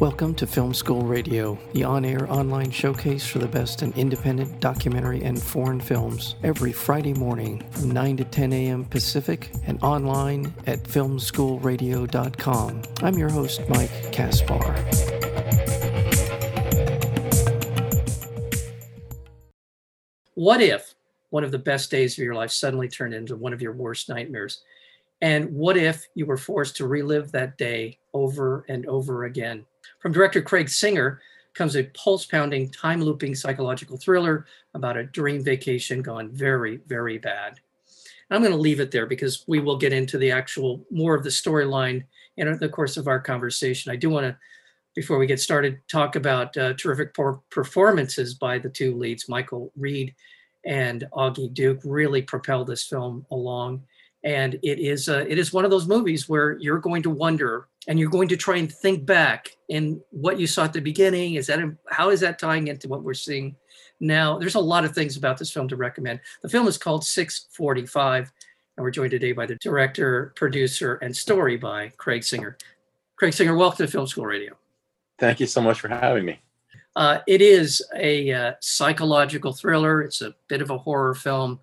Welcome to Film School Radio, the on air online showcase for the best in independent documentary and foreign films, every Friday morning from 9 to 10 a.m. Pacific and online at filmschoolradio.com. I'm your host, Mike Kaspar. What if one of the best days of your life suddenly turned into one of your worst nightmares? And what if you were forced to relive that day over and over again? From director Craig Singer comes a pulse pounding, time looping psychological thriller about a dream vacation gone very, very bad. I'm going to leave it there because we will get into the actual more of the storyline in the course of our conversation. I do want to, before we get started, talk about uh, terrific performances by the two leads, Michael Reed and Augie Duke, really propelled this film along and it is uh, it is one of those movies where you're going to wonder and you're going to try and think back in what you saw at the beginning. Is that how is that tying into what we're seeing now? There's a lot of things about this film to recommend. The film is called 645 and we're joined today by the director producer and story by craig singer. Craig singer welcome to film school radio. Thank you so much for having me. Uh, it is a uh, psychological thriller. It's a bit of a horror film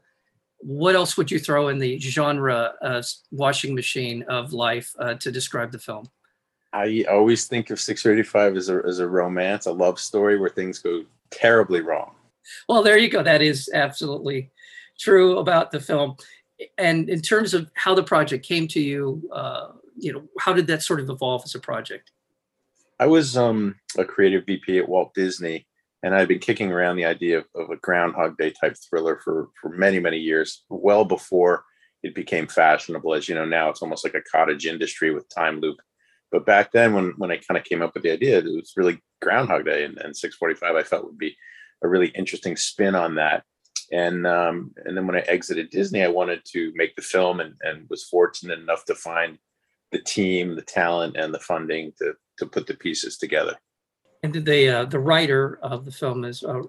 what else would you throw in the genre uh, washing machine of life uh, to describe the film? I always think of 635 as a, as a romance, a love story where things go terribly wrong. Well, there you go. That is absolutely true about the film. And in terms of how the project came to you, uh, you know, how did that sort of evolve as a project? I was um, a creative VP at Walt Disney and I've been kicking around the idea of, of, a Groundhog Day type thriller for for many many years, well before it became fashionable. As you know, now it's almost like a cottage industry with time loop. But back then, when when I kind of came up with the idea, it was really Groundhog Day and, and 645. I felt would be a really interesting spin on that. And um, and then when I exited Disney, I wanted to make the film, and, and was fortunate enough to find the team, the talent, and the funding to to put the pieces together and the uh, the writer of the film is uh,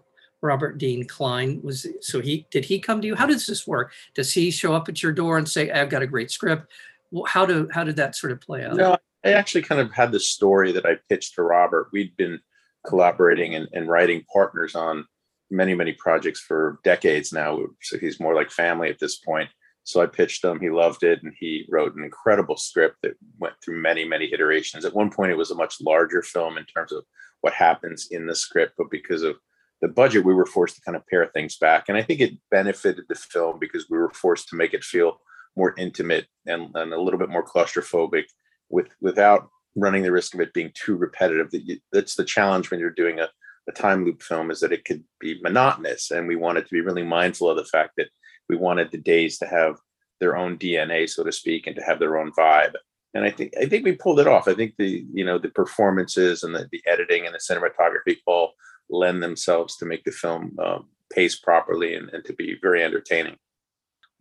Robert Dean Klein. Was so he did he come to you? How does this work? Does he show up at your door and say, "I've got a great script"? Well, How do how did that sort of play out? No, I actually kind of had the story that I pitched to Robert. We'd been collaborating and, and writing partners on many many projects for decades now. So he's more like family at this point. So I pitched him. He loved it, and he wrote an incredible script that went through many, many iterations. At one point, it was a much larger film in terms of what happens in the script, but because of the budget, we were forced to kind of pare things back. And I think it benefited the film because we were forced to make it feel more intimate and, and a little bit more claustrophobic with without running the risk of it being too repetitive. That's the challenge when you're doing a, a time loop film is that it could be monotonous. And we wanted to be really mindful of the fact that we wanted the days to have their own DNA, so to speak, and to have their own vibe and I think I think we pulled it off. I think the you know the performances and the, the editing and the cinematography all lend themselves to make the film um, pace properly and, and to be very entertaining.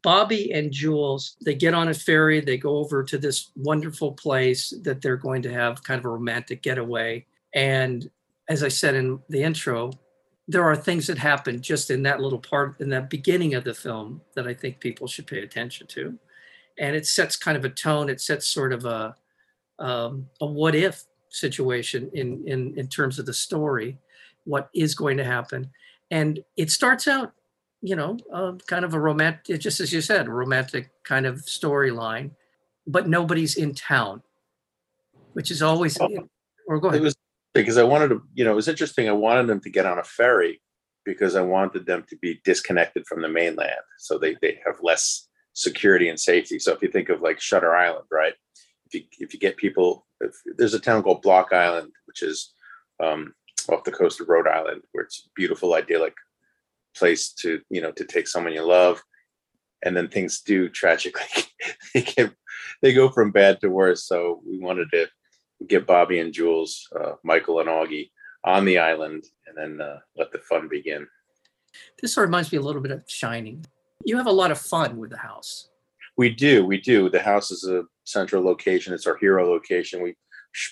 Bobby and Jules, they get on a ferry, they go over to this wonderful place that they're going to have kind of a romantic getaway. And as I said in the intro, there are things that happen just in that little part in that beginning of the film that I think people should pay attention to and it sets kind of a tone. It sets sort of a um, a what if situation in in in terms of the story, what is going to happen, and it starts out, you know, uh, kind of a romantic, just as you said, romantic kind of storyline, but nobody's in town, which is always. Oh, or go ahead. It was because I wanted to, you know, it was interesting. I wanted them to get on a ferry because I wanted them to be disconnected from the mainland, so they they have less security and safety. So if you think of like Shutter Island, right? If you if you get people, if, there's a town called Block Island, which is um, off the coast of Rhode Island, where it's beautiful, idyllic place to you know to take someone you love, and then things do tragically they get they go from bad to worse. So we wanted to get Bobby and Jules, uh, Michael and Augie on the island, and then uh, let the fun begin. This sort of reminds me a little bit of Shining you have a lot of fun with the house. We do, we do. The house is a central location. It's our hero location. We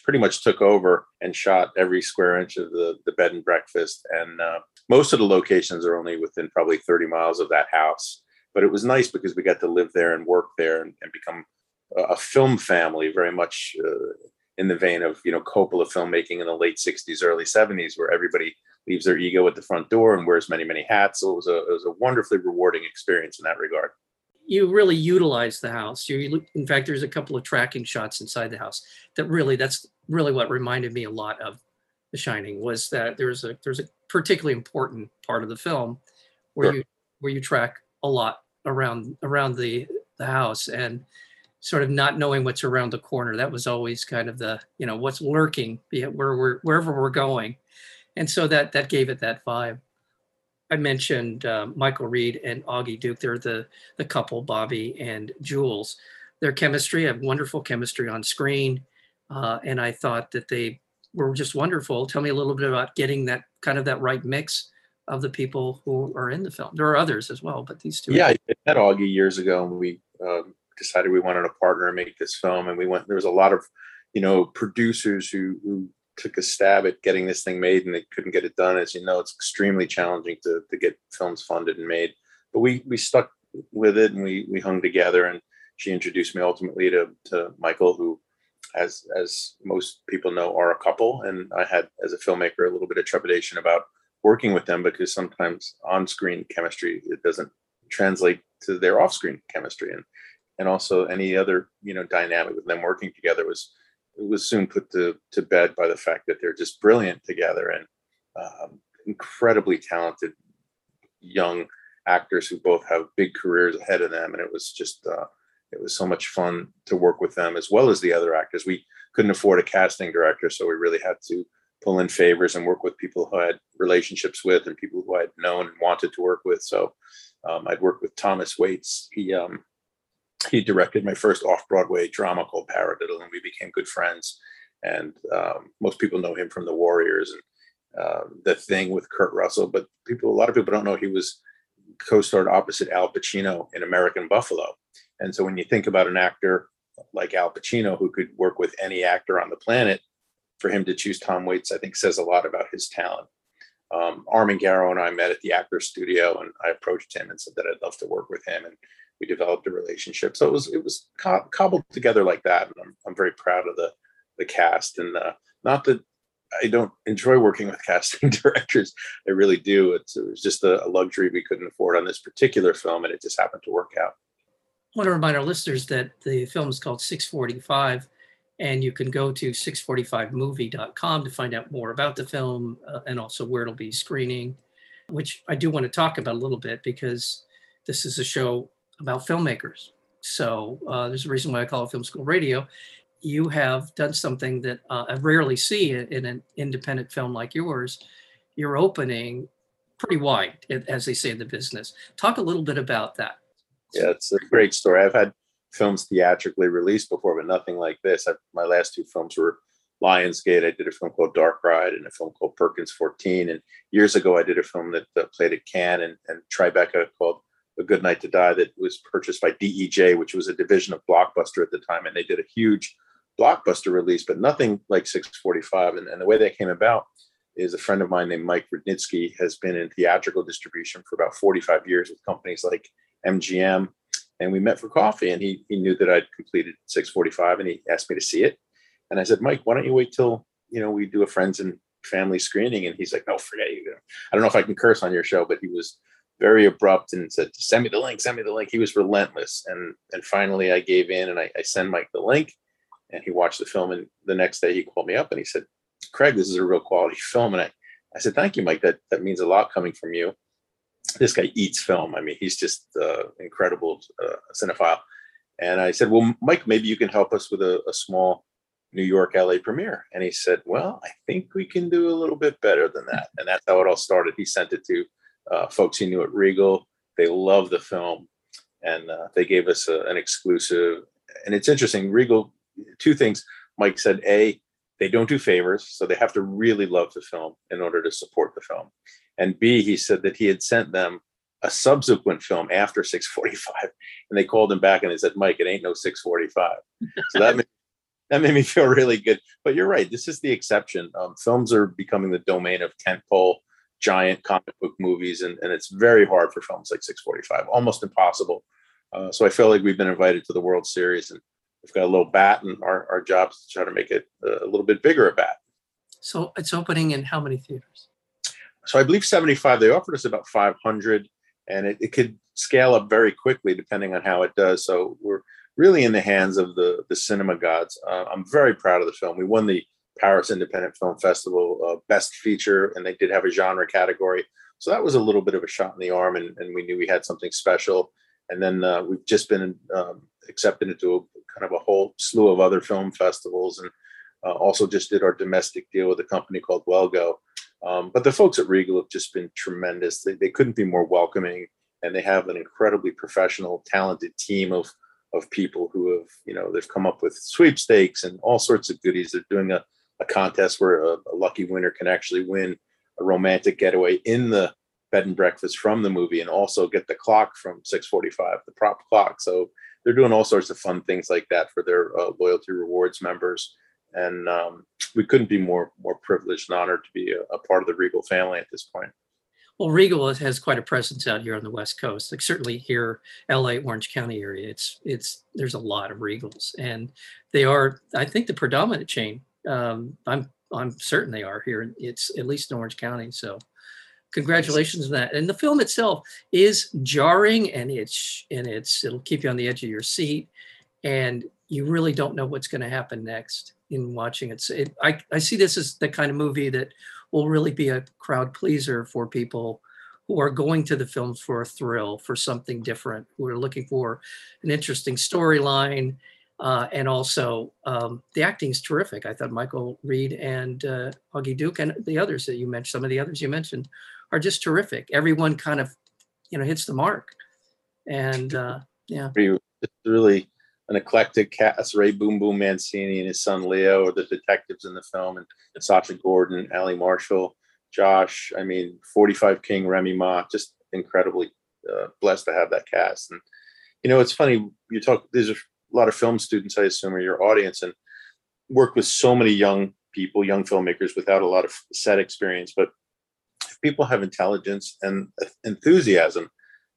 pretty much took over and shot every square inch of the the bed and breakfast, and uh, most of the locations are only within probably 30 miles of that house. But it was nice because we got to live there and work there and, and become a, a film family, very much uh, in the vein of you know Coppola filmmaking in the late '60s, early '70s, where everybody leaves their ego at the front door and wears many many hats. So it was a it was a wonderfully rewarding experience in that regard. You really utilize the house. You, in fact, there's a couple of tracking shots inside the house that really that's really what reminded me a lot of The Shining was that there's a there's a particularly important part of the film where Sure. you where you track a lot around around the the house and sort of not knowing what's around the corner. That was always kind of the you know what's lurking where we're wherever we're going, and so that that gave it that vibe. I mentioned uh, Michael Reed and Augie Duke. They're the the couple, Bobby and Jules. Their chemistry, have wonderful chemistry on screen, uh, and I thought that they were just wonderful. Tell me a little bit about getting that kind of that right mix of the people who are in the film. There are others as well, but these two. Yeah, I met Augie years ago, and we um, decided we wanted to partner and make this film. And we went. There was a lot of, you know, producers who who took a stab at getting this thing made, and they couldn't get it done. As you know, it's extremely challenging to to get films funded and made. But we we stuck with it, and we we hung together. And she introduced me ultimately to to Michael, who. As as most people know, are a couple, and I had as a filmmaker a little bit of trepidation about working with them because sometimes on-screen chemistry it doesn't translate to their off-screen chemistry and and also any other you know dynamic with them working together was was soon put to to bed by the fact that they're just brilliant together and um, incredibly talented young actors who both have big careers ahead of them and it was just uh, it was so much fun to work with them as well as the other actors we couldn't afford a casting director so we really had to pull in favors and work with people who I had relationships with and people who I'd known and wanted to work with. So um, I'd worked with Thomas Waites. He um, he directed my first off-Broadway drama called Paradiddle, and we became good friends. And um, most people know him from The Warriors and uh, The Thing with Kurt Russell, but people, a lot of people don't know he was co-starred opposite Al Pacino in American Buffalo. And so when you think about an actor like Al Pacino who could work with any actor on the planet, for him to choose Tom Waites, I think says a lot about his talent. Um, Armen Garo and I met at the Actors Studio, and I approached him and said that I'd love to work with him, and we developed a relationship. So it was it was co- cobbled together like that, and I'm I'm very proud of the the cast. And uh, not that I don't enjoy working with casting directors, I really do. It's, it was just a, a luxury we couldn't afford on this particular film, and it just happened to work out. I want to remind our listeners that the film is called 645, and you can go to 645movie.com to find out more about the film uh, and also where it'll be screening, which I do want to talk about a little bit because this is a show about filmmakers. So uh, there's a reason why I call it Film School Radio. You have done something that uh, I rarely see in, an independent film like yours. You're opening pretty wide, as they say in the business. Talk a little bit about that. Yeah, it's a great story. I've had films theatrically released before, but nothing like this. I, my last two films were Lionsgate. I did a film called Dark Ride and a film called Perkins 14. And years ago, I did a film that played at Cannes and, and Tribeca called A Good Night to Die that was purchased by DEJ, which was a division of Blockbuster at the time. And they did a huge blockbuster release, but nothing like 645. And, and the way that came about is a friend of mine named Mike Rudnitsky has been in theatrical distribution for about 45 years with companies like MGM. And we met for coffee and he, he knew that I'd completed 645 and he asked me to see it. And I said, Mike, why don't you wait till, you know, we do a friends and family screening? And he's like, no, forget you. I don't know if I can curse on your show, but he was very abrupt and said, send me the link, send me the link. He was relentless. And, and finally I gave in and I, I Mike the link and he watched the film. And the next day he called me up and he said, Craig, this is a real quality film. And I, I said, thank you, Mike. That, that means a lot coming from you. This guy eats film. I mean, he's just uh, incredible uh, cinephile. And I said, well, Mike, maybe you can help us with a, a small New York, LA premiere. And he said, well, I think we can do a little bit better than that. And that's how it all started. He sent it to uh, folks he knew at Regal. They loved the film and uh, they gave us a, an exclusive. And it's interesting, Regal, two things. Mike said, A, they don't do favors, so they have to really love the film in order to support the film. And B, he said that he had sent them a subsequent film after 645, and they called him back and they said, "Mike, it ain't no 645." So that made, that made me feel really good. But you're right, this is the exception. Um, films are becoming the domain of tentpole giant comic book movies, and, and it's very hard for films like 645, almost impossible. Uh, so I feel like we've been invited to the World Series, and we've got a little bat, and our our job is to try to make it a little bit bigger a bat. So it's opening in how many theaters? So I believe 75. They offered us about 500, and it, it could scale up very quickly depending on how it does. So we're really in the hands of the the cinema gods. Uh, I'm very proud of the film. We won the Paris Independent Film Festival uh, Best Feature, and they did have a genre category. So that was a little bit of a shot in the arm, and, and we knew we had something special. And then uh, we've just been um, accepted into a kind of a whole slew of other film festivals, and uh, also just did our domestic deal with a company called Well Go. Um, but the folks at Regal have just been tremendous. They, they couldn't be more welcoming, and they have an incredibly professional, talented team of of people who have, you know, they've come up with sweepstakes and all sorts of goodies. They're doing a, a contest where a, a lucky winner can actually win a romantic getaway in the bed and breakfast from the movie and also get the clock from 645 the prop clock. So they're doing all sorts of fun things like that for their uh, loyalty rewards members. And um, we couldn't be more more privileged and honored to be a, a, part of the regal family at this point. Well regal has quite a presence out here on the west coast like certainly here la orange county area. It's it's there's a lot of regals and they are i think the predominant chain um, i'm i'm certain they are here it's at least in orange county so congratulations on that and the film itself is jarring and it's and it's it'll keep you on the edge of your seat and you really don't know what's going to happen next in watching it. So it I, I see this as the kind of movie that will really be a crowd pleaser for people who are going to the films for a thrill, for something different, who are looking for an interesting storyline. Uh, and also, um, the acting is terrific. I thought Michael Reed and uh, Augie Duke and the others that you mentioned, some of the others you mentioned, are just terrific. Everyone kind of, you know, hits the mark. And uh, yeah, it's really an eclectic cast. Ray Boom Boom Mancini and his son Leo are the detectives in the film, and Sacha Gordon, Ali Marshall, Josh. I mean, 45 King, Remy Ma, just incredibly uh, blessed to have that cast. And you know, it's funny you talk. There's a lot of film students, I assume, are your audience, and work with so many young people, young filmmakers without a lot of set experience, but people have intelligence and enthusiasm,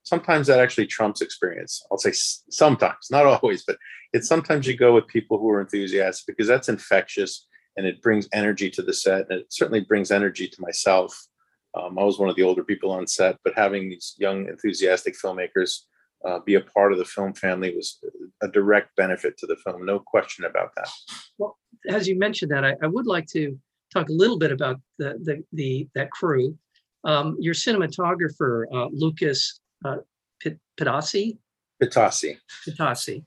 sometimes that actually trumps experience. I'll say sometimes, not always, but it's sometimes you go with people who are enthusiastic because that's infectious and it brings energy to the set. And it certainly brings energy to myself. Um, I was one of the older people on set, but having these young, enthusiastic filmmakers uh, be a part of the film family was a direct benefit to the film. No question about that. Well, as you mentioned that, I, I would like to talk a little bit about the the, the that crew um, your cinematographer, uh, Lucas uh, Pitassi. Pitassi. Pitassi.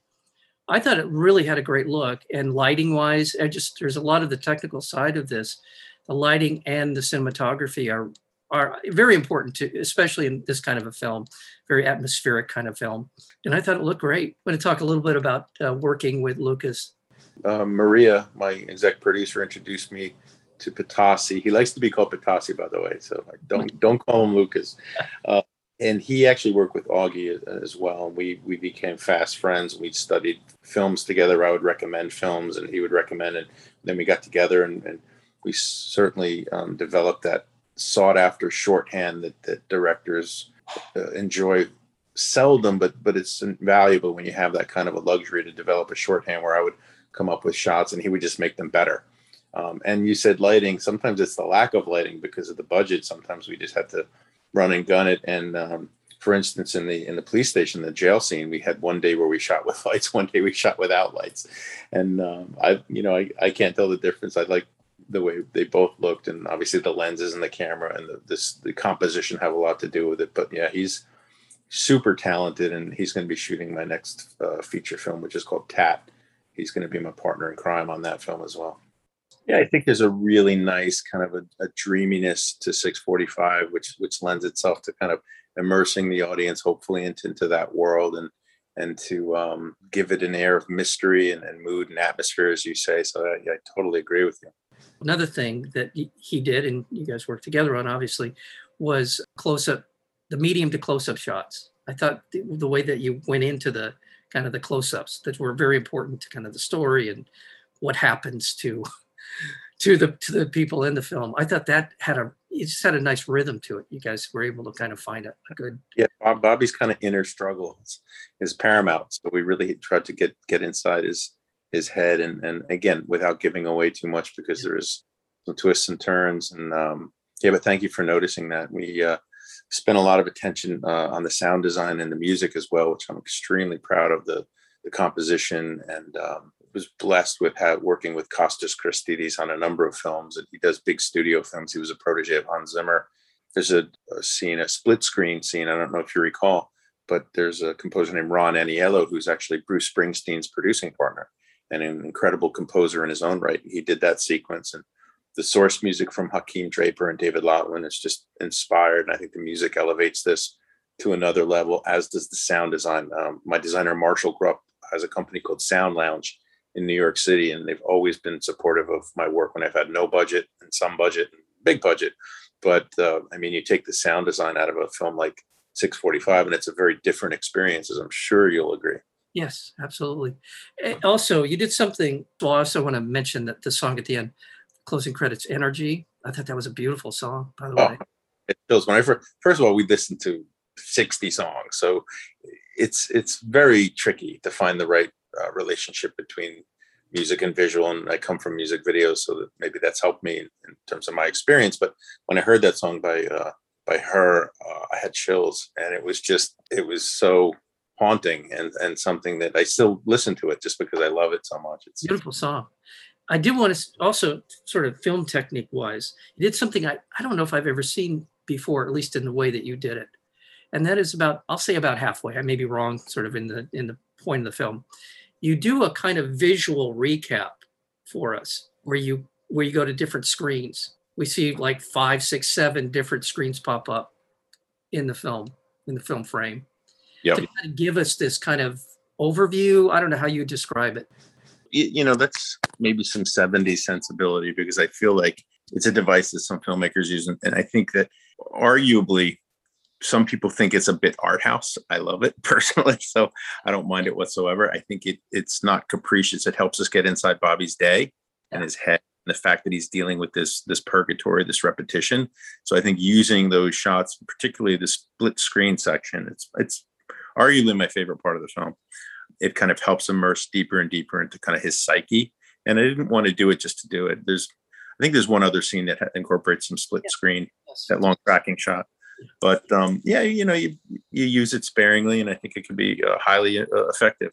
I thought it really had a great look, and lighting wise, I just there's a lot of the technical side of this. The lighting and the cinematography are are very important to, especially in this kind of a film, very atmospheric kind of film. And I thought it looked great. I'm going to talk a little bit about uh, working with Lucas. Uh, Maria, my exec producer, introduced me to Pitassi. He likes to be called Pitassi, by the way. So don't don't call him Lucas. Uh, and he actually worked with Augie as well. We we became fast friends. We studied films together. I would recommend films, and he would recommend it. Then we got together, and, and we certainly um, developed that sought after shorthand that that directors uh, enjoy seldom, but but it's invaluable when you have that kind of a luxury to develop a shorthand where I would come up with shots and he would just make them better. Um, and you said lighting. Sometimes it's the lack of lighting because of the budget. Sometimes we just had to run and gun it. And um, for instance, in the in the police station, the jail scene, we had one day where we shot with lights, one day we shot without lights. And um, I, you know, I, I can't tell the difference. i'd like the way they both looked, and obviously the lenses and the camera and the, this the composition have a lot to do with it. But yeah, he's super talented, and he's going to be shooting my next uh, feature film, which is called Tat. He's going to be my partner in crime on that film as well. Yeah, I think there's a really nice kind of a, a, dreaminess to 645, which which lends itself to kind of immersing the audience, hopefully, into, into that world and and to um, give it an air of mystery and, and, mood and atmosphere, as you say. So I, I totally agree with you. Another thing that he did, and you guys worked together on, obviously, was close up, the medium to close up shots. I thought the, the way that you went into the kind of the close ups that were very important to kind of the story and what happens to to the to the people in the film. I thought that had a it just had a nice rhythm to it. You guys were able to kind of find a, a good. Yeah, Bob, Bobby's kind of inner struggles is paramount. So we really tried to get get inside his his head and and again without giving away too much because there is some twists and turns and um yeah but thank you for noticing that. We uh spent a lot of attention uh, on the sound design and the music as well which i'm extremely proud of the the composition and um was blessed with working with Kostas Christidis on a number of films and he does big studio films. He was a protege of Hans Zimmer. There's a, a scene a split screen scene i don't know if you recall but there's a composer named Ron Aniello who's actually Bruce Springsteen's producing partner and an incredible composer in his own right. He did that sequence and the source music from Hakeem Draper and David Lotwin is just inspired. And I think the music elevates this to another level, as does the sound design. Um, my designer, Marshall Grupp, has a company called Sound Lounge in New York City, and they've always been supportive of my work when I've had no budget and some budget and big budget. But uh, I mean, you take the sound design out of a film like 645, and it's a very different experience, as I'm sure you'll agree. Yes, absolutely. And also, you did something. Well, I also want to mention that the song at the end, closing credits, "Energy." I thought that was a beautiful song. By the Oh, way, it feels when I first, first of all, we listened to 60 songs, so it's it's very tricky to find the right uh, relationship between music and visual. And I come from music videos, so that maybe that's helped me in, in terms of my experience. But when I heard that song by uh, by her, uh, I had chills, and it was just it was so haunting and and something that I still listen to it just because I love it so much. It's beautiful song. I did want to also sort of film technique wise, you did something I, I don't know if I've ever seen before, at least in the way that you did it. And that is about, I'll say about halfway. I may be wrong sort of in the in the point of the film. You do a kind of visual recap for us where you where you go to different screens. We see like five, six, seven different screens pop up in the film, in the film frame. Yep. To kind of give us this kind of overview. I don't know how you describe it. you know that's maybe some 70s sensibility because i feel like it's a device that some filmmakers use and, i think that arguably some people think it's a bit art house i love it personally so i don't mind it whatsoever i think it it's not capricious it helps us get inside bobby's day and his head and the fact that he's dealing with this this purgatory this repetition so i think using those shots particularly the split screen section it's it's arguably my favorite part of the film it kind of helps immerse deeper and deeper into kind of his psyche. And I didn't want to do it just to do it. There's, I think there's one other scene that ha- incorporates some split Yeah. screen, Yes. that long tracking shot. But um, yeah, you know, you you use it sparingly, and I think it can be uh, highly uh, effective.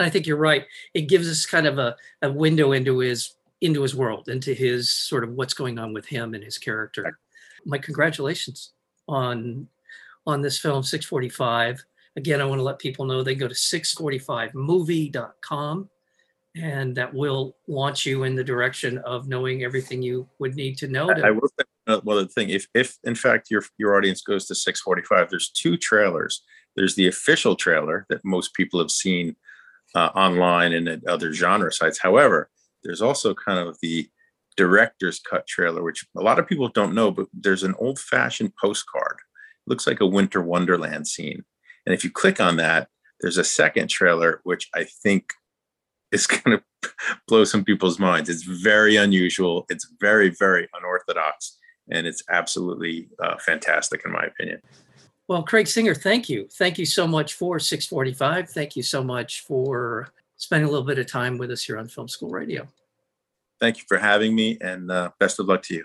I think you're right. It gives us kind of a, a window into his into his world, into his sort of what's going on with him and his character. My congratulations on on this film 645. Again, I want to let people know they go to 645movie.com and that will launch you in the direction of knowing everything you would need to know. I, To, I will say well the thing if if in fact your your audience goes to 645, there's two trailers. There's the official trailer that most people have seen uh, online and at other genre sites. However, there's also kind of the director's cut trailer, which a lot of people don't know, but there's an old fashioned postcard. It looks like a winter wonderland scene. And if you click on that, there's a second trailer, which I think is going to blow some people's minds. It's very unusual. It's very, very unorthodox. And it's absolutely uh, fantastic, in my opinion. well, Craig Singer, thank you. Thank you so much for 645. Thank you so much for spending a little bit of time with us here on Film School Radio. Thank you for having me, and uh, best of luck to you.